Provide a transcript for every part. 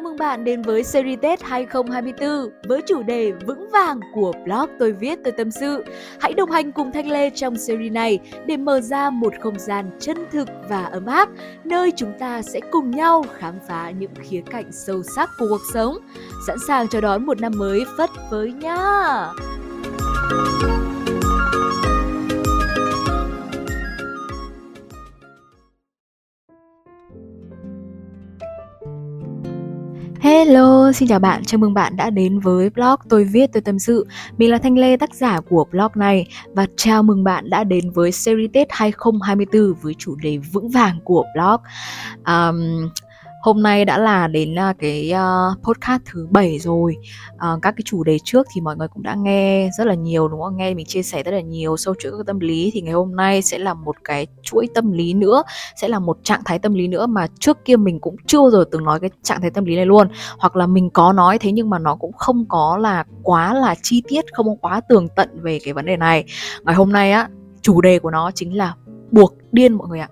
chào mừng bạn đến với series Tết 2024 với chủ đề vững vàng của blog tôi viết tôi tâm sự. Hãy đồng hành cùng Thanh Lê trong series này để mở ra một không gian chân thực và ấm áp, nơi chúng ta sẽ cùng nhau khám phá những khía cạnh sâu sắc của cuộc sống. Sẵn sàng chào đón một năm mới phất phới nhá! Hello, xin chào bạn, chào mừng bạn đã đến với blog Tôi viết tôi tâm sự. Mình là Thanh Lê, tác giả của blog này và chào mừng bạn đã đến với series Tết 2024 với chủ đề vững vàng của blog. Um, Hôm nay đã là đến uh, cái uh, podcast thứ bảy rồi. Uh, Các cái chủ đề trước thì mọi người cũng đã nghe rất là nhiều đúng không? Nghe mình chia sẻ rất là nhiều sâu chuỗi các tâm lý. Thì ngày hôm nay sẽ là một cái chuỗi tâm lý nữa Sẽ là một trạng thái tâm lý nữa mà trước kia mình cũng chưa bao giờ từng nói cái trạng thái tâm lý này luôn. Hoặc là mình có nói thế nhưng mà nó cũng không có là quá là chi tiết Không quá tường tận về cái vấn đề này. Ngày hôm nay á, chủ đề của nó chính là buộc điên mọi người ạ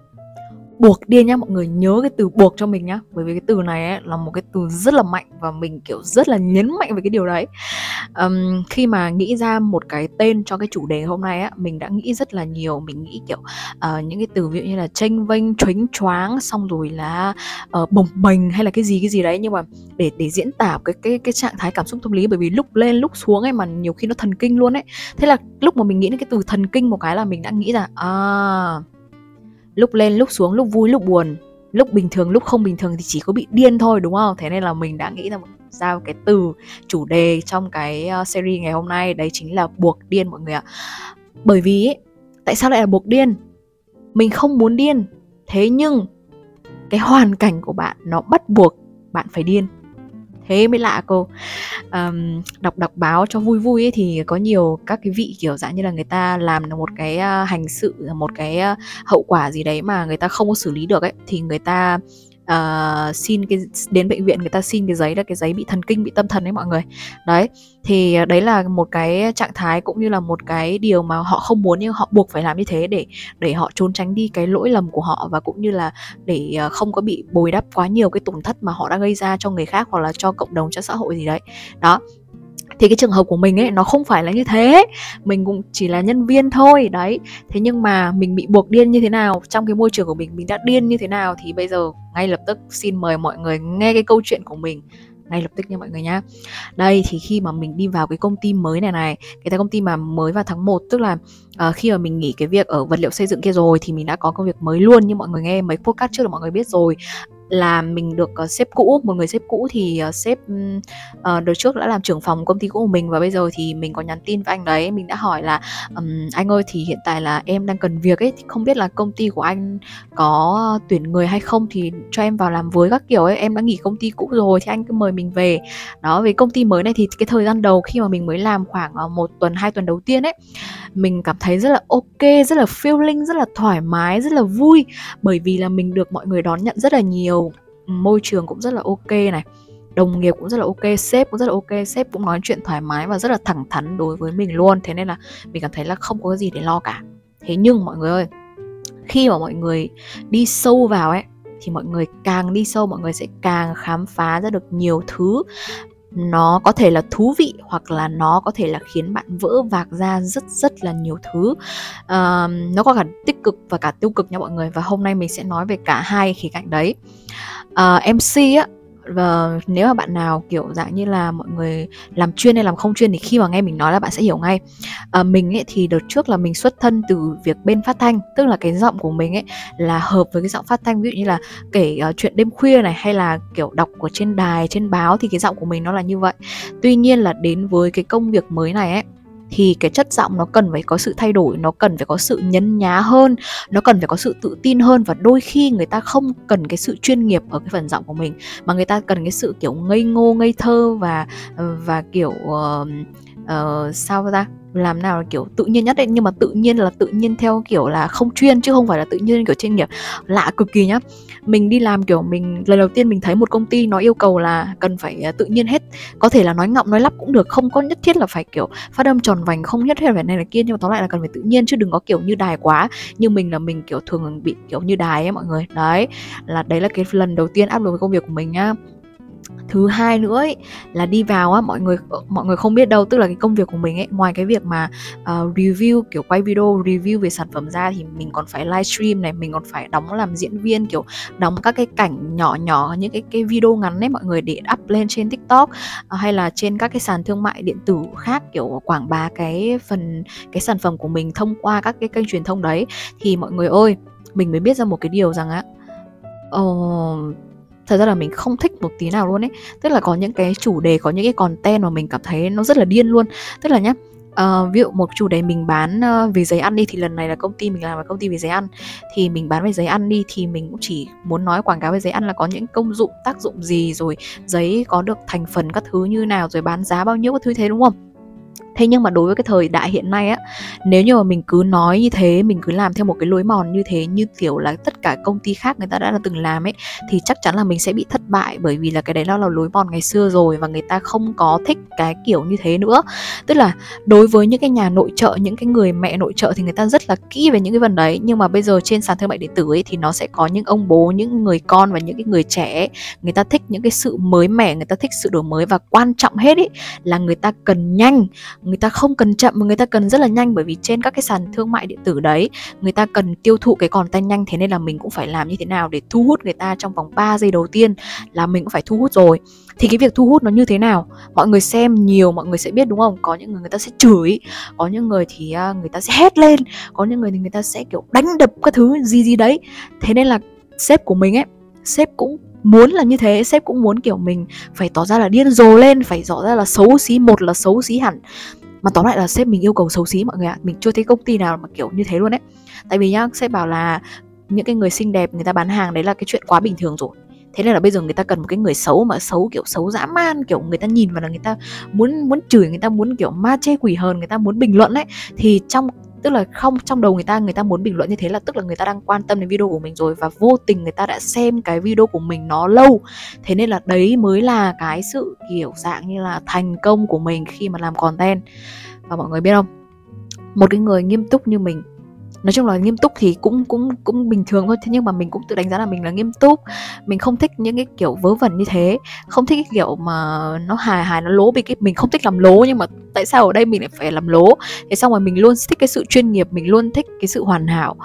buộc điên nhá mọi người nhớ cái từ buộc cho mình nhá. Bởi vì cái từ này ấy, là một cái từ rất là mạnh và mình kiểu rất là nhấn mạnh về cái điều đấy. Um, khi mà nghĩ ra một cái tên cho cái chủ đề hôm nay á mình đã nghĩ rất là nhiều. Mình nghĩ kiểu uh, những cái từ ví dụ như là tranh vênh choáng choáng xong rồi là uh, bồng bềnh hay là cái gì cái gì đấy. Nhưng mà để để diễn tả cái cái cái trạng thái cảm xúc tâm lý bởi vì lúc lên lúc xuống ấy mà nhiều khi nó thần kinh luôn ấy. Thế là lúc mà mình nghĩ đến cái từ thần kinh một cái là mình đã nghĩ ra à lúc lên lúc xuống lúc vui lúc buồn. Lúc bình thường lúc không bình thường thì chỉ có bị điên thôi đúng không? Thế nên là mình đã nghĩ ra ra cái từ chủ đề trong cái ờ, series ngày hôm nay. Đấy chính là buộc điên mọi người ạ. Bởi vì ấy, tại sao lại là buộc điên? Mình không muốn điên. Thế nhưng cái hoàn cảnh của bạn nó bắt buộc bạn phải điên thế mới lạ cô. Um, đọc đọc báo cho vui vui ấy thì có nhiều các cái vị kiểu dạng như là người ta làm một cái uh, hành sự một cái uh, hậu quả gì đấy mà người ta không có xử lý được ấy thì người ta uh, xin cái đến bệnh viện người ta xin cái giấy là cái giấy bị thần kinh bị tâm thần đấy mọi người. Đấy thì ờ, đấy là một cái trạng thái cũng như là một cái điều mà họ không muốn nhưng họ buộc phải làm như thế để để họ trốn tránh đi cái lỗi lầm của họ và cũng như là để ờ, không có bị bồi đắp quá nhiều cái tổn thất mà họ đã gây ra cho người khác hoặc là cho cộng đồng cho xã hội gì đấy. Đó thì cái trường hợp của mình ấy nó không phải là như thế. Mình cũng chỉ là nhân viên thôi đấy. Thế nhưng mà mình bị buộc điên như thế nào trong cái môi trường của mình mình đã điên như thế nào thì bây giờ ngay lập tức xin mời mọi người nghe cái câu chuyện của mình. Ngay lập tức nha mọi người nhá. Đây thì khi mà mình đi vào cái công ty mới này này cái công ty mà mới vào tháng 1 tức là uh, khi mà mình nghỉ cái việc ở vật liệu xây dựng kia rồi thì mình đã có công việc mới luôn như mọi người nghe mấy podcast trước là mọi người biết rồi là mình được uh, sếp cũ một người sếp cũ thì uh, sếp uh, đợt trước đã làm trưởng phòng công ty cũ của mình và bây giờ thì mình có nhắn tin với anh đấy mình đã hỏi là um, anh ơi thì hiện tại là em đang cần việc ấy thì không biết là công ty của anh có tuyển người hay không thì cho em vào làm với các kiểu ấy em đã nghỉ công ty cũ rồi thì anh cứ mời mình về. Đó về công ty mới này thì cái thời gian đầu khi mà mình mới làm khoảng uh, một tuần hai tuần đầu tiên ấy mình cảm thấy rất là ok rất là feeling rất là thoải mái rất là vui. Bởi vì là mình được mọi người đón nhận rất là nhiều môi trường cũng rất là ok này, đồng nghiệp cũng rất là ok, sếp cũng rất là ok, sếp cũng nói chuyện thoải mái và rất là thẳng thắn đối với mình luôn. Thế nên là mình cảm thấy là không có gì để lo cả. Thế nhưng mọi người ơi, khi mà mọi người đi sâu vào ấy, thì mọi người càng đi sâu, mọi người sẽ càng khám phá ra được nhiều thứ nó có thể là thú vị hoặc là nó có thể là khiến bạn vỡ vạc ra rất rất là nhiều thứ. Uh, nó có cả tích cực và cả tiêu cực nha mọi người. Và hôm nay mình sẽ nói về cả hai khía cạnh đấy. Ờ, uh, mc á và nếu mà bạn nào kiểu dạng như là mọi người làm chuyên hay làm không chuyên thì khi mà nghe mình nói là bạn sẽ hiểu ngay. À, mình ấy thì đợt trước là mình xuất thân từ việc bên phát thanh tức là cái giọng của mình ấy là hợp với cái giọng phát thanh ví dụ như là kể uh, chuyện đêm khuya này hay là kiểu đọc của trên đài trên báo thì cái giọng của mình nó là như vậy. Tuy nhiên là đến với cái công việc mới này ấy thì cái chất giọng nó cần phải có sự thay đổi nó cần phải có sự nhấn nhá hơn nó cần phải có sự tự tin hơn và đôi khi người ta không cần cái sự chuyên nghiệp ở cái phần giọng của mình mà người ta cần cái sự kiểu ngây ngô ngây thơ và ờ, và kiểu uh, uh, sao ra làm nào là kiểu tự nhiên nhất đấy nhưng mà tự nhiên là tự nhiên theo kiểu là không chuyên chứ không phải là tự nhiên kiểu chuyên nghiệp. Lạ cực kỳ nhá mình đi làm, kiểu, mình, lần đầu tiên mình thấy một công ty nó yêu cầu là cần phải à, tự nhiên hết, có thể là nói ngọng, nói lắp cũng được, không có nhất thiết là phải, kiểu, phát âm tròn vành, không nhất thiết là phải này là kia, nhưng mà tóm lại là cần phải tự nhiên chứ đừng có, kiểu, như đài quá. Như mình là mình, kiểu, thường bị, kiểu, như đài ấy mọi người. Đấy, là đấy là cái lần đầu tiên áp lực với công việc của mình nhá thứ hai nữa ấy, là đi vào á mọi người ờ, mọi người không biết đâu tức là cái công việc của mình ấy ngoài cái việc mà uh, review kiểu quay video review về sản phẩm ra thì mình còn phải livestream này mình còn phải đóng làm diễn viên kiểu đóng các cái cảnh nhỏ nhỏ những cái cái video ngắn ấy mọi người để up lên trên tiktok uh, hay là trên các cái sàn thương mại điện tử khác kiểu quảng bá cái phần cái sản phẩm của mình thông qua các cái kênh truyền thông đấy. Thì mọi người ơi mình mới biết ra một cái điều rằng á uh, thật ra là mình không thích một tí nào luôn ấy. Tức là có những cái chủ đề có những cái content mà mình cảm thấy nó rất là điên luôn. Tức là nhá Uh, ví dụ một chủ đề mình bán uh, về giấy ăn đi thì lần này là công ty mình làm là công ty về giấy ăn. Thì mình bán về giấy ăn đi thì mình cũng chỉ muốn nói quảng cáo về giấy ăn là có những công dụng tác dụng gì rồi giấy có được thành phần các thứ như nào rồi bán giá bao nhiêu các thứ thế đúng không? Thế nhưng mà đối với cái thời đại hiện nay á, nếu như mà mình cứ nói như thế, mình cứ làm theo một cái lối mòn như thế, như kiểu là tất cả công ty khác người ta đã từng làm ấy, thì chắc chắn là mình sẽ bị thất bại bởi vì là cái đấy nó là lối mòn ngày xưa rồi và người ta không có thích cái kiểu như thế nữa. Tức là đối với những cái nhà nội trợ, những cái người mẹ nội trợ thì người ta rất là kỹ về những cái phần đấy. Nhưng mà bây giờ trên sàn thương mại điện tử ấy thì nó sẽ có những ông bố, những người con và những cái người trẻ người ta thích những cái sự mới mẻ, người ta thích sự đổi mới và quan trọng hết ấy là người ta cần nhanh người ta không cần chậm mà người ta cần rất là nhanh bởi vì trên các cái sàn thương mại điện tử đấy, người ta cần tiêu thụ cái content nhanh, thế nên là mình cũng phải làm như thế nào để thu hút người ta trong vòng 3 giây đầu tiên là mình cũng phải thu hút rồi. Thì cái việc thu hút nó như thế nào? Mọi người xem nhiều, mọi người sẽ biết đúng không? Có những người người ta sẽ chửi, có những người thì à, người ta sẽ hét lên, có những người thì người ta sẽ, kiểu, đánh đập các thứ gì gì đấy. Thế nên là sếp của mình ấy, sếp cũng muốn là như thế, sếp cũng muốn, kiểu, mình phải tỏ ra là điên rồ lên, phải tỏ ra là xấu xí một là xấu xí hẳn. Mà tóm lại là sếp mình yêu cầu xấu xí, mọi người ạ. Mình chưa thấy công ty nào mà kiểu như thế luôn đấy tại vì nhá, sếp bảo là những cái người xinh đẹp người ta bán hàng, đấy là cái chuyện quá bình thường rồi. Thế nên là bây giờ người ta cần một cái người xấu mà xấu, kiểu, xấu dã man, kiểu, người ta nhìn vào là người ta muốn muốn chửi, người ta muốn, kiểu, ma chê quỷ hờn, người ta muốn bình luận đấy thì trong tức là không, trong đầu người ta người ta muốn bình luận như thế là tức là người ta đang quan tâm đến video của mình rồi và vô tình người ta đã xem cái video của mình nó lâu. Thế nên là đấy mới là cái sự kiểu dạng như là thành công của mình khi mà làm content. Và mọi người biết không? Một cái người nghiêm túc như mình nói chung là nghiêm túc thì cũng cũng cũng bình thường thôi. Thế nhưng mà mình cũng tự đánh giá là mình là nghiêm túc. Mình không thích những cái kiểu vớ vẩn như thế. Không thích cái kiểu mà nó hài hài nó lố bị mình không thích làm lố nhưng mà tại sao ở đây mình lại phải làm lố? Thế xong rồi mình luôn thích cái sự chuyên nghiệp mình luôn thích cái sự hoàn hảo.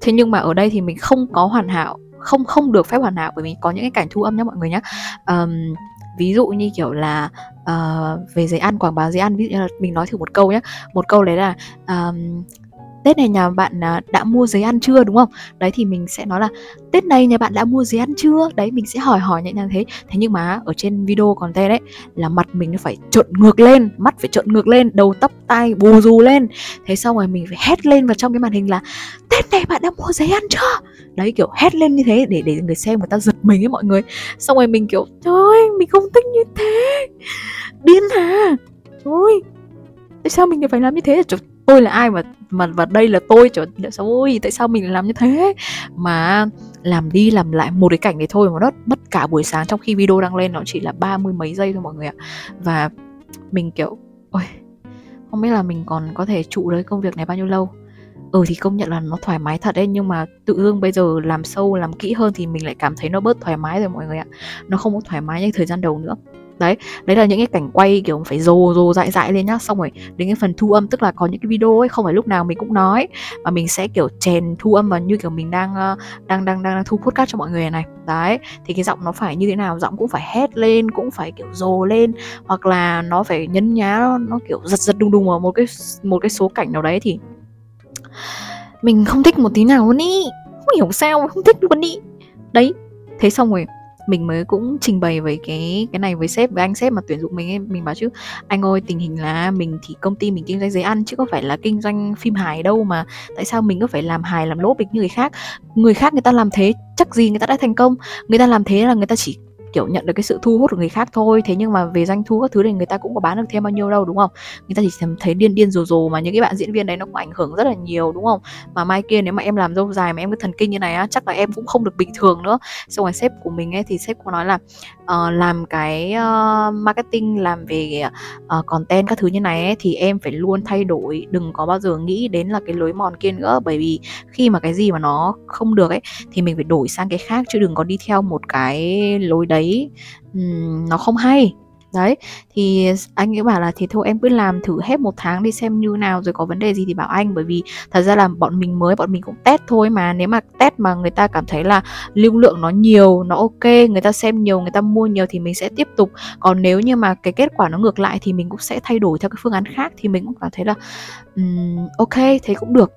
Thế nhưng mà ở đây thì mình không có hoàn hảo không không được phép hoàn hảo bởi vì có những cái cảnh thu âm nhá mọi người nhé um, ví dụ như kiểu là uh, về giấy ăn quảng bá giấy ăn. Ví dụ như là mình nói thử một câu nhé một câu đấy là um, Tết này nhà bạn à, đã mua giấy ăn chưa đúng không? Đấy thì mình sẽ nói là Tết này nhà bạn đã mua giấy ăn chưa? Đấy mình sẽ hỏi hỏi nhẹ nhàng thế. Thế nhưng mà ở trên video content đấy là mặt mình nó phải trộn ngược lên, mắt phải trộn ngược lên, đầu tóc tai bù rù lên. Thế xong rồi mình phải hét lên vào trong cái màn hình là Tết này bạn đã mua giấy ăn chưa? Đấy kiểu hét lên như thế để để người xem người ta giật mình ấy mọi người. Xong rồi mình kiểu trời ơi, mình không thích như thế. Điên à. Ôi, tại sao mình phải làm như thế? Trời, tôi là ai mà mà, và đây là tôi chửi sao ôi, tại sao mình làm như thế? Mà làm đi làm lại một cái cảnh đấy thôi mà nó mất cả buổi sáng trong khi video đang lên, nó chỉ là ba mươi mấy giây thôi mọi người ạ. Và mình, kiểu, ôi, không biết là mình còn có thể trụ đấy công việc này bao nhiêu lâu. Ừ thì công nhận là nó thoải mái thật đấy, nhưng mà tự dưng bây giờ làm sâu, làm kỹ hơn thì mình lại cảm thấy nó bớt thoải mái rồi mọi người ạ. Nó không có thoải mái như thời gian đầu nữa đấy đấy là những cái cảnh quay kiểu phải rồ rồ dại dại lên nhá. Xong rồi đến cái phần thu âm tức là có những cái video ấy không phải lúc nào mình cũng nói mà mình sẽ kiểu chèn thu âm vào như kiểu mình đang ờ, đang đang đang đang thu podcast cho mọi người này. Đấy thì cái giọng nó phải như thế nào? Giọng cũng phải hét lên cũng phải kiểu rồ lên hoặc là nó phải nhấn nhá nó, nó kiểu giật giật đùng đùng ở một cái một cái số cảnh nào đấy thì mình không thích một tí nào luôn ý. Không hiểu sao không thích luôn ý. Đấy thế xong rồi mình mới cũng trình bày với cái cái này với sếp, với anh sếp mà tuyển dụng mình ấy. Mình bảo chứ, anh ơi, tình hình là mình thì công ty mình kinh doanh giấy ăn, chứ có phải là kinh doanh phim hài đâu mà. Tại sao mình có phải làm hài, làm lỗ bịch như người khác? Người khác người ta làm thế, chắc gì người ta đã thành công. Người ta làm thế là người ta chỉ kiểu nhận được cái sự thu hút của người khác thôi. Thế nhưng mà về doanh thu các thứ thì người ta cũng có bán được thêm bao nhiêu đâu đúng không? Người ta chỉ thấy điên điên rồ rồ mà những cái bạn diễn viên đấy nó cũng ảnh hưởng rất là nhiều đúng không? Mà mai kia nếu mà em làm dâu dài mà em cứ thần kinh như này á chắc là em cũng không được bình thường nữa. Xong rồi sếp của mình ấy thì sếp có nói là uh, làm cái uh, marketing làm về uh, content các thứ như này ấy, thì em phải luôn thay đổi đừng có bao giờ nghĩ đến là cái lối mòn kia nữa. Bởi vì khi mà cái gì mà nó không được ấy thì mình phải đổi sang cái khác chứ đừng có đi theo một cái lối đấy đấy. Um, nó không hay. Đấy thì anh ấy bảo là thì thôi em cứ làm thử hết một tháng đi xem như nào rồi có vấn đề gì thì bảo anh. Bởi vì thật ra là bọn mình mới bọn mình cũng test thôi mà. Nếu mà test mà người ta cảm thấy là lưu lượng nó nhiều nó ok người ta xem nhiều người ta mua nhiều thì mình sẽ tiếp tục. Còn nếu như mà cái kết quả nó ngược lại thì mình cũng sẽ thay đổi theo cái phương án khác thì mình cũng cảm thấy là um, ok thế cũng được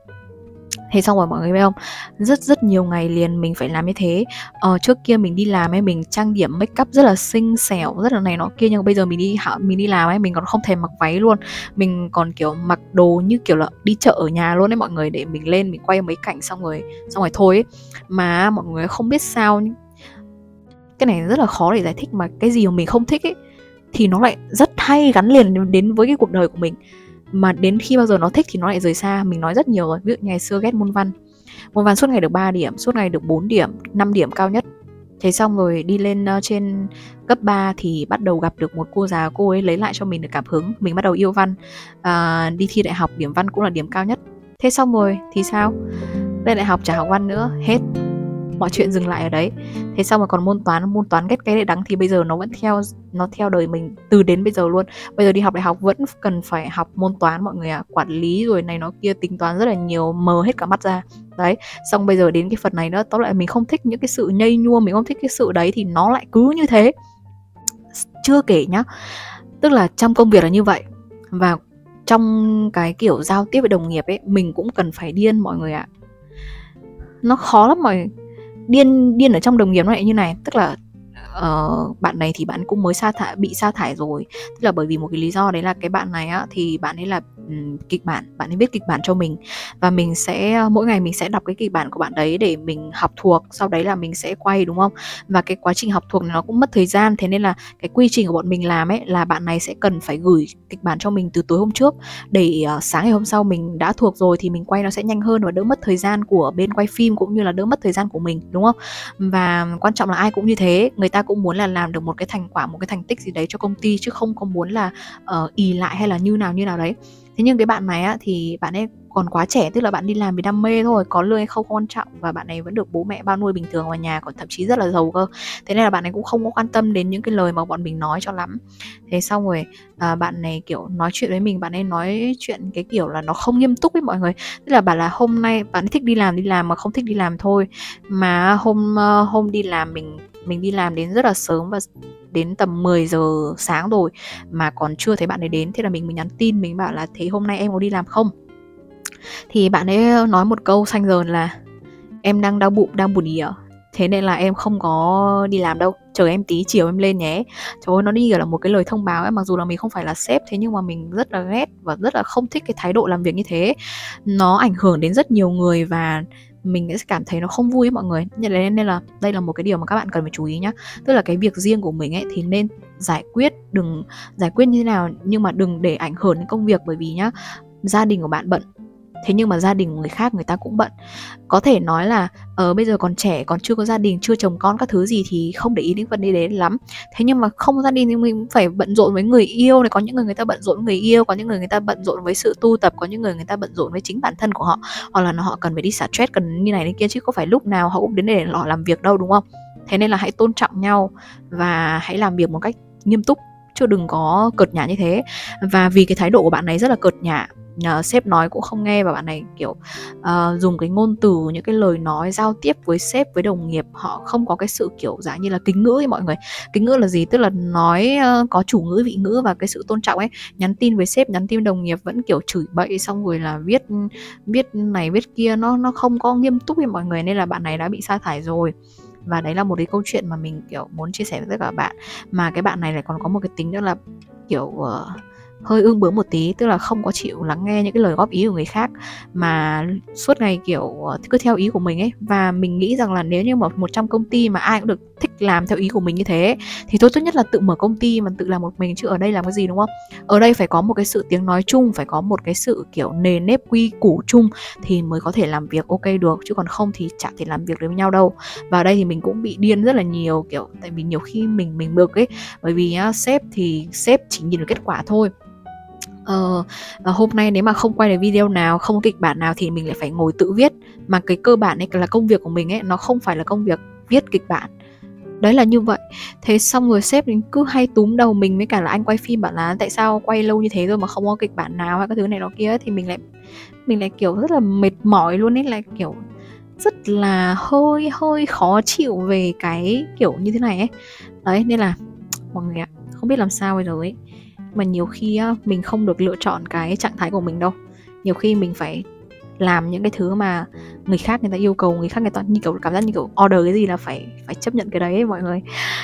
thế xong rồi mọi người biết không? Rất rất nhiều ngày liền mình phải làm như thế. Ờ, trước kia mình đi làm ấy mình trang điểm make up rất là xinh xẻo rất là này nọ kia nhưng bây giờ mình đi mình đi làm ấy mình còn không thèm mặc váy luôn. Mình còn kiểu mặc đồ như kiểu là đi chợ ở nhà luôn đấy mọi người để mình lên mình quay mấy cảnh xong rồi xong rồi thôi ấy. mà mọi người không biết sao cái này rất là khó để giải thích mà cái gì mà mình không thích ấy thì nó lại rất hay gắn liền đến với cái cuộc đời của mình mà đến khi bao giờ nó thích thì nó lại rời xa. Mình nói rất nhiều rồi. Ví dụ ngày xưa ghét môn văn. Môn văn suốt ngày được 3 điểm suốt ngày được 4 điểm 5 điểm cao nhất. Thế xong rồi đi lên uh, trên cấp 3 thì bắt đầu gặp được một cô giáo cô ấy lấy lại cho mình được cảm hứng. Mình bắt đầu yêu văn. Uh, đi thi đại học điểm văn cũng là điểm cao nhất. Thế xong rồi thì sao? Lên đại học chả học văn nữa. Hết mọi chuyện dừng lại ở đấy thế xong rồi còn môn toán môn toán ghét cái để đắng thì bây giờ nó vẫn theo, nó theo đời mình từ đến bây giờ luôn bây giờ đi học đại học vẫn cần phải học môn toán, mọi người ạ à. quản lý rồi này nó kia, tính toán rất là nhiều, mờ hết cả mắt ra đấy, xong bây giờ đến cái phần này nữa, tóm lại mình không thích những cái sự nhây nhua, mình không thích cái sự đấy thì nó lại cứ như thế chưa kể nhá, tức là trong công việc là như vậy và trong cái kiểu giao tiếp với đồng nghiệp ấy, mình cũng cần phải điên mọi người ạ à. nó khó lắm mọi điên điên ở trong đồng nghiệp nó lại như này. Tức là uh, bạn này thì bạn cũng mới sa thải bị sa thải rồi. Tức là bởi vì một cái lý do đấy là cái bạn này á thì bạn ấy là um, kịch bản bạn ấy viết kịch bản cho mình. Và mình sẽ mỗi ngày mình sẽ đọc cái kịch bản của bạn đấy để mình học thuộc sau đấy là mình sẽ quay đúng không? Và cái quá trình học thuộc này nó cũng mất thời gian thế nên là cái quy trình của bọn mình làm ấy là bạn này sẽ cần phải gửi kịch bản cho mình từ tối hôm trước để uh, sáng ngày hôm sau mình đã thuộc rồi thì mình quay nó sẽ nhanh hơn và đỡ mất thời gian của bên quay phim cũng như là đỡ mất thời gian của mình đúng không? Và quan trọng là ai cũng như thế người ta cũng muốn là làm được một cái thành quả một cái thành tích gì đấy cho công ty chứ không có muốn là uh, ì lại hay là như nào như nào đấy. Thế nhưng cái bạn này á thì bạn ấy còn quá trẻ tức là bạn đi làm vì đam mê thôi có lương hay không không quan trọng và bạn ấy vẫn được bố mẹ bao nuôi bình thường ở nhà còn thậm chí rất là giàu cơ. Thế nên là bạn ấy cũng không có quan tâm đến những cái lời mà bọn mình nói cho lắm. Thế xong rồi à, bạn này kiểu nói chuyện với mình bạn ấy nói chuyện cái kiểu là nó không nghiêm túc với mọi người. Tức là bảo là hôm nay bạn ấy thích đi làm đi làm mà không thích đi làm thôi. Mà hôm ờ, hôm đi làm mình mình đi làm đến rất là sớm và đến tầm 10 giờ sáng rồi mà còn chưa thấy bạn ấy đến, thế là mình mình nhắn tin, mình bảo là thế hôm nay em có đi làm không? Thì bạn ấy nói một câu xanh dờn là em đang đau bụng, đang buồn ỉa thế nên là em không có đi làm đâu. Chờ em tí, chiều em lên nhé. Trời ơi, nó đi là một cái lời thông báo ấy. Mặc dù là mình không phải là sếp, thế nhưng mà mình rất là ghét và rất là không thích cái thái độ làm việc như thế. Nó ảnh hưởng đến rất nhiều người và mình sẽ cảm thấy nó không vui ấy mọi người. Nên nên là đây là một cái điều mà các bạn cần phải chú ý nhá. Tức là cái việc riêng của mình ấy thì nên giải quyết, đừng giải quyết như thế nào nhưng mà đừng để ảnh hưởng đến công việc bởi vì nhá, gia đình của bạn bận thế nhưng mà gia đình người khác người ta cũng bận. Có thể nói là ở uh, bây giờ còn trẻ còn chưa có gia đình chưa chồng con các thứ gì thì không để ý đến vấn đề đấy lắm. Thế nhưng mà không gia đình thì mình phải bận rộn với người yêu này có những người người ta bận rộn với người yêu có những người người ta bận rộn với sự tu tập có những người người ta bận rộn với chính bản thân của họ hoặc là họ cần phải đi xả stress cần như này như kia chứ có phải lúc nào họ cũng đến để họ làm việc đâu đúng không? Thế nên là hãy tôn trọng nhau và hãy làm việc một cách nghiêm túc chứ đừng có cợt nhả như thế. Và vì cái thái độ của bạn này rất là cợt nhả uh, sếp nói cũng không nghe và bạn này kiểu uh, dùng cái ngôn từ những cái lời nói giao tiếp với sếp với đồng nghiệp họ không có cái sự kiểu dạng như là kính ngữ ấy mọi người. Kính ngữ là gì? Tức là nói uh, có chủ ngữ vị ngữ và cái sự tôn trọng ấy. Nhắn tin với sếp nhắn tin đồng nghiệp vẫn kiểu chửi bậy xong rồi là viết viết này viết kia nó nó không có nghiêm túc với mọi người nên là bạn này đã bị sa thải rồi. Và đấy là một cái câu chuyện mà mình kiểu muốn chia sẻ với tất cả bạn. Mà cái bạn này lại còn có một cái tính nữa là kiểu uh, hơi ương bướng một tí tức là không có chịu lắng nghe những cái lời góp ý của người khác mà suốt ngày kiểu cứ theo ý của mình ấy. Và mình nghĩ rằng là nếu như mà một trong công ty mà ai cũng được thích làm theo ý của mình như thế thì thôi tốt nhất là tự mở công ty mà tự làm một mình chứ ở đây làm cái gì đúng không? Ở đây phải có một cái sự tiếng nói chung phải có một cái sự kiểu nề nếp quy củ chung thì mới có thể làm việc ok được chứ còn không thì chẳng thể làm việc được với nhau đâu. Và ở đây thì mình cũng bị điên rất là nhiều kiểu tại vì nhiều khi mình mình bực ấy. Bởi vì á, sếp thì sếp chỉ nhìn được kết quả thôi ờ, hôm nay nếu mà không quay được video nào không có kịch bản nào thì mình lại phải ngồi tự viết. Mà cái cơ bản ấy là công việc của mình ấy nó không phải là công việc viết kịch bản. Đấy là như vậy. Thế xong rồi sếp cứ hay túm đầu mình với cả là anh quay phim bảo là tại sao quay lâu như thế rồi mà không có kịch bản nào? hay các thứ này nó kia thì mình lại mình lại kiểu rất là mệt mỏi luôn ấy là kiểu rất là hơi hơi khó chịu về cái kiểu như thế này ấy. Đấy nên là mọi người ạ không biết làm sao bây giờ ấy mà nhiều khi mình không được lựa chọn cái trạng thái của mình đâu. Nhiều khi mình phải làm những cái thứ mà người khác người ta yêu cầu người khác người ta như kiểu cảm giác như kiểu order cái gì là phải phải chấp nhận cái đấy ấy, mọi người.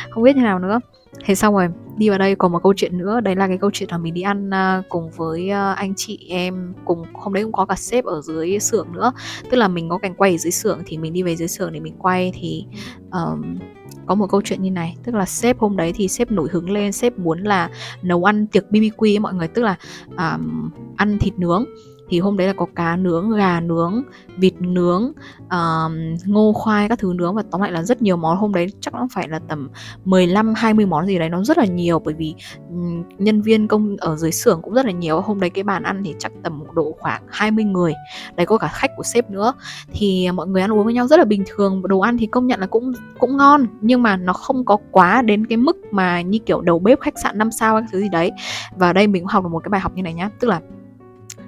Không biết thế nào nữa. Thế xong rồi đi vào đây còn một câu chuyện nữa. Đấy là cái câu chuyện là mình đi ăn à, cùng với à, anh chị em cùng hôm đấy cũng có cả sếp ở dưới xưởng nữa. Tức là mình có cảnh quay ở dưới xưởng thì mình đi về dưới xưởng để mình quay thì um, có một câu chuyện như này tức là sếp hôm đấy thì sếp nổi hứng lên sếp muốn là nấu ăn tiệc BBQ ấy mọi người tức là um, ăn thịt nướng thì hôm đấy là có cá nướng gà nướng vịt nướng uh, ngô khoai các thứ nướng và tóm lại là rất nhiều món. Hôm đấy chắc nó phải là tầm 15 20 món gì đấy nó rất là nhiều bởi vì um, nhân viên công ở dưới xưởng cũng rất là nhiều. Hôm đấy cái bàn ăn thì chắc tầm độ khoảng 20 người đấy có cả khách của sếp nữa. Thì mọi người ăn uống với nhau rất là bình thường đồ ăn thì công nhận là cũng cũng ngon nhưng mà nó không có quá đến cái mức mà như kiểu đầu bếp khách sạn 5 sao các thứ gì đấy. Và đây mình cũng học được một cái bài học như này nhá tức là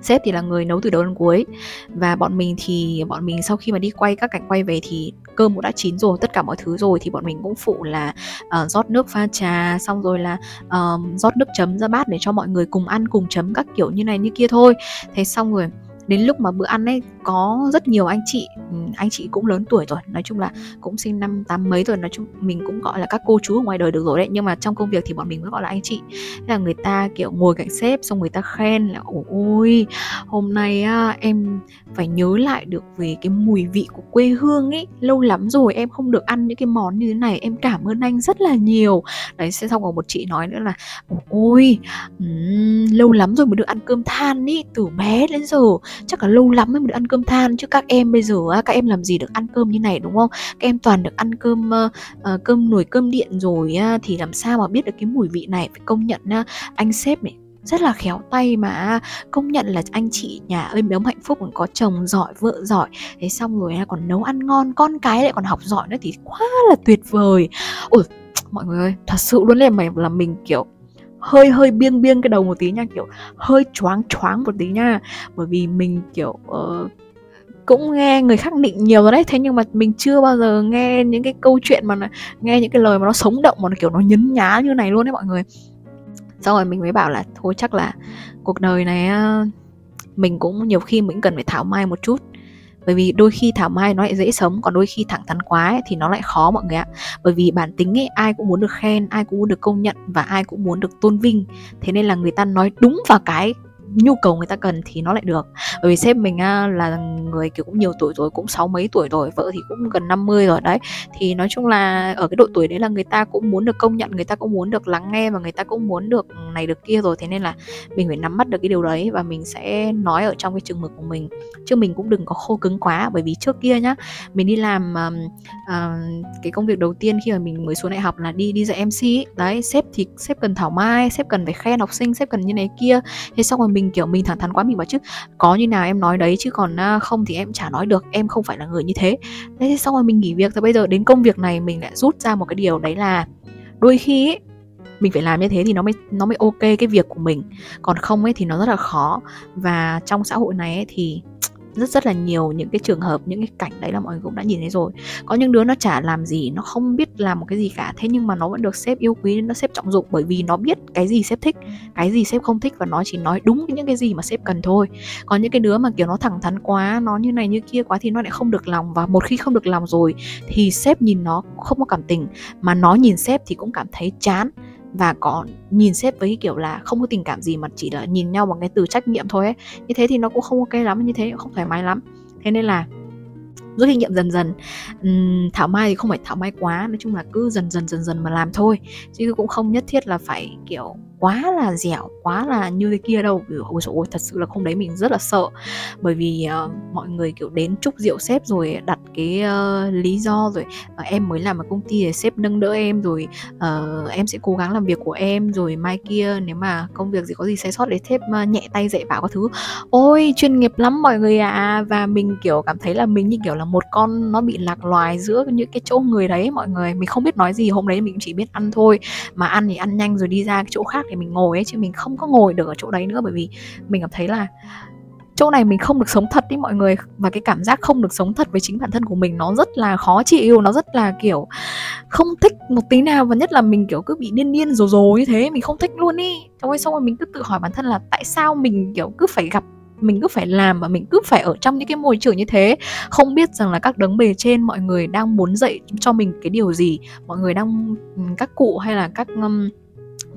sếp thì là người nấu từ đầu đến cuối. Và bọn mình thì bọn mình sau khi mà đi quay các cảnh quay về thì cơm cũng đã chín rồi tất cả mọi thứ rồi thì bọn mình cũng phụ là uh, rót nước pha trà xong rồi là uh, rót nước chấm ra bát để cho mọi người cùng ăn cùng chấm các kiểu như này như kia thôi. Thế xong rồi đến lúc mà bữa ăn ấy có rất nhiều anh chị ừ, anh chị cũng lớn tuổi rồi nói chung là cũng sinh năm tám mấy rồi nói chung mình cũng gọi là các cô chú ở ngoài đời được rồi đấy nhưng mà trong công việc thì bọn mình mới gọi là anh chị. Thế là người ta kiểu ngồi cạnh sếp xong người ta khen là ôi hôm nay á, em phải nhớ lại được về cái mùi vị của quê hương ấy lâu lắm rồi em không được ăn những cái món như thế này em cảm ơn anh rất là nhiều. Đấy sẽ xong còn một chị nói nữa là ôi um, lâu lắm rồi mới được ăn cơm than ý từ bé đến giờ chắc là lâu lắm mới được ăn cơm than. Chứ các em bây giờ các em làm gì được ăn cơm như này đúng không? Các em toàn được ăn cơm uh, cơm nồi cơm điện rồi uh, thì làm sao mà biết được cái mùi vị này? Phải công nhận uh, anh sếp này rất là khéo tay mà công nhận là anh chị nhà êm ấm hạnh phúc còn có chồng giỏi vợ giỏi. Thế xong rồi còn nấu ăn ngon con cái lại còn học giỏi nữa thì quá là tuyệt vời. Ôi mọi người ơi thật sự luôn là mày là mình kiểu hơi hơi biêng biêng cái đầu một tí nha kiểu hơi choáng choáng một tí nha. Bởi vì mình kiểu uh, cũng nghe người khác định nhiều rồi đấy thế nhưng mà mình chưa bao giờ nghe những cái câu chuyện mà nghe những cái lời mà nó sống động mà nó kiểu nó nhấn nhá như này luôn đấy mọi người. Xong rồi mình mới bảo là thôi chắc là cuộc đời này mình cũng nhiều khi mình cần phải thảo mai một chút bởi vì đôi khi thảo mai nó lại dễ sống còn đôi khi thẳng thắn quá ấy, thì nó lại khó mọi người ạ. Bởi vì bản tính ấy ai cũng muốn được khen ai cũng muốn được công nhận và ai cũng muốn được tôn vinh. Thế nên là người ta nói đúng vào cái nhu cầu người ta cần thì nó lại được. Bởi vì sếp mình á, là người kiểu cũng nhiều tuổi rồi cũng sáu mấy tuổi rồi vợ thì cũng gần 50 rồi đấy. Thì nói chung là ở cái độ tuổi đấy là người ta cũng muốn được công nhận người ta cũng muốn được lắng nghe và người ta cũng muốn được ừ, này được kia rồi. Thế nên là mình phải nắm bắt được cái điều đấy và mình sẽ nói ở trong cái chừng mực của mình. Chứ mình cũng đừng có khô cứng quá bởi vì trước kia nhá mình đi làm uh, uh, cái công việc đầu tiên khi mà mình mới xuống đại học là đi đi dạy MC ấy. đấy sếp thì sếp cần thảo mai sếp cần phải khen học sinh sếp cần như này kia. Thế xong rồi mình kiểu mình thẳng thắn quá mình bảo chứ có như nào em nói đấy chứ còn không thì em chả nói được em không phải là người như thế. Thế xong rồi mình nghỉ việc rồi bây giờ đến công việc này mình lại rút ra một cái điều đấy là đôi khi ấy, mình phải làm như thế thì nó mới nó mới ok cái việc của mình. Còn không ấy thì nó rất là khó. Và trong xã hội này ấy thì rất rất là nhiều những cái trường hợp, những cái cảnh đấy là mọi người cũng đã nhìn thấy rồi. Có những đứa nó chả làm gì, nó không biết làm một cái gì cả, thế nhưng mà nó vẫn được sếp yêu quý, nó sếp trọng dụng bởi vì nó biết cái gì sếp thích, cái gì sếp không thích và nó chỉ nói đúng những cái gì mà sếp cần thôi. Có những cái đứa mà, kiểu, nó thẳng thắn quá, nó như này như kia quá thì nó lại không được lòng và một khi không được lòng rồi thì sếp nhìn nó không có cảm tình, mà nó nhìn sếp thì cũng cảm thấy chán và có nhìn sếp với kiểu là không có tình cảm gì mà chỉ là nhìn nhau bằng cái từ trách nhiệm thôi ấy. Như thế thì nó cũng không ok lắm như thế cũng không thoải mái lắm. Thế nên là rút kinh nghiệm dần dần. Uhm, thảo mai thì không phải thảo mai quá nói chung là cứ dần dần dần dần mà làm thôi. Chứ cũng không nhất thiết là phải kiểu quá là dẻo quá là như thế kia đâu. Ôi trời ơi thật sự là không đấy mình rất là sợ. Bởi vì uh, mọi người kiểu đến chúc rượu sếp rồi đặt cái uh, lý do rồi uh, em mới làm ở công ty để sếp nâng đỡ em rồi uh, em sẽ cố gắng làm việc của em rồi mai kia nếu mà công việc gì có gì sai sót để sếp uh, nhẹ tay dạy bảo các thứ. Ôi chuyên nghiệp lắm mọi người ạ. À. và mình kiểu cảm thấy là mình như kiểu là một con nó bị lạc loài giữa những cái chỗ người đấy mọi người. Mình không biết nói gì hôm đấy mình chỉ biết ăn thôi. Mà ăn thì ăn nhanh rồi đi ra cái chỗ khác thì mình ngồi ấy chứ mình không có ngồi được ở chỗ đấy nữa bởi vì mình cảm thấy là chỗ này mình không được sống thật đấy mọi người. Và cái cảm giác không được sống thật với chính bản thân của mình nó rất là khó chịu nó rất là kiểu không thích một tí nào. Và nhất là mình kiểu cứ bị điên điên rồi rồi như thế mình không thích luôn ý. Xong rồi xong rồi mình cứ tự hỏi bản thân là tại sao mình kiểu cứ phải gặp mình cứ phải làm và mình cứ phải ở trong những cái môi trường như thế? Không biết rằng là các đấng bề trên mọi người đang muốn dạy cho mình cái điều gì? Mọi người đang ừ, các cụ hay là các um,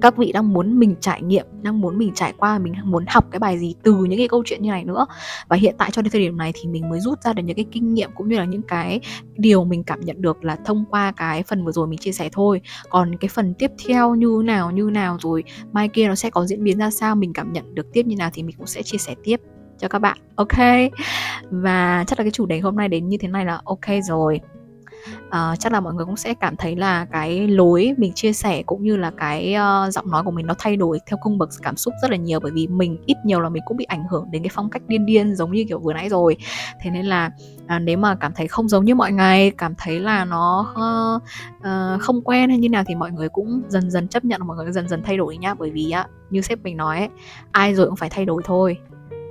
các vị đang muốn mình trải nghiệm, đang muốn mình trải qua, mình muốn học cái bài gì từ những cái câu chuyện như này nữa. Và hiện tại cho đến thời điểm này thì mình mới rút ra được những cái kinh nghiệm cũng như là những cái điều mình cảm nhận được là thông qua cái phần vừa rồi mình chia sẻ thôi. Còn cái phần tiếp theo như nào như nào rồi, mai kia nó sẽ có diễn biến ra sao, mình cảm nhận được tiếp như nào thì mình cũng sẽ chia sẻ tiếp cho các bạn. Ok? Và chắc là cái chủ đề hôm nay đến như thế này là ok rồi uh, chắc là mọi người cũng sẽ cảm thấy là cái lối mình chia sẻ cũng như là cái uh, giọng nói của mình nó thay đổi theo cung bậc cảm xúc rất là nhiều. Bởi vì mình ít nhiều là mình cũng bị ảnh hưởng đến cái phong cách điên điên giống như kiểu vừa nãy rồi. Thế nên là uh, nếu mà cảm thấy không giống như mọi ngày cảm thấy là nó uh, uh, không quen hay như nào thì mọi người cũng dần dần chấp nhận mọi người dần dần thay đổi nhá. Bởi vì uh, như sếp mình nói ấy, ai rồi cũng phải thay đổi thôi.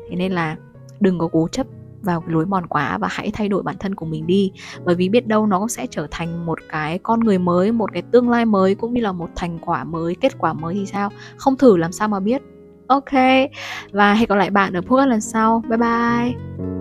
Thế nên là đừng có cố chấp vào cái lối mòn quá và hãy thay đổi bản thân của mình đi. Bởi vì biết đâu nó sẽ trở thành một cái con người mới, một cái tương lai mới, cũng như là một thành quả mới, kết quả mới thì sao? Không thử làm sao mà biết. Ok, và hẹn gặp lại bạn ở podcast lần sau. Bye bye.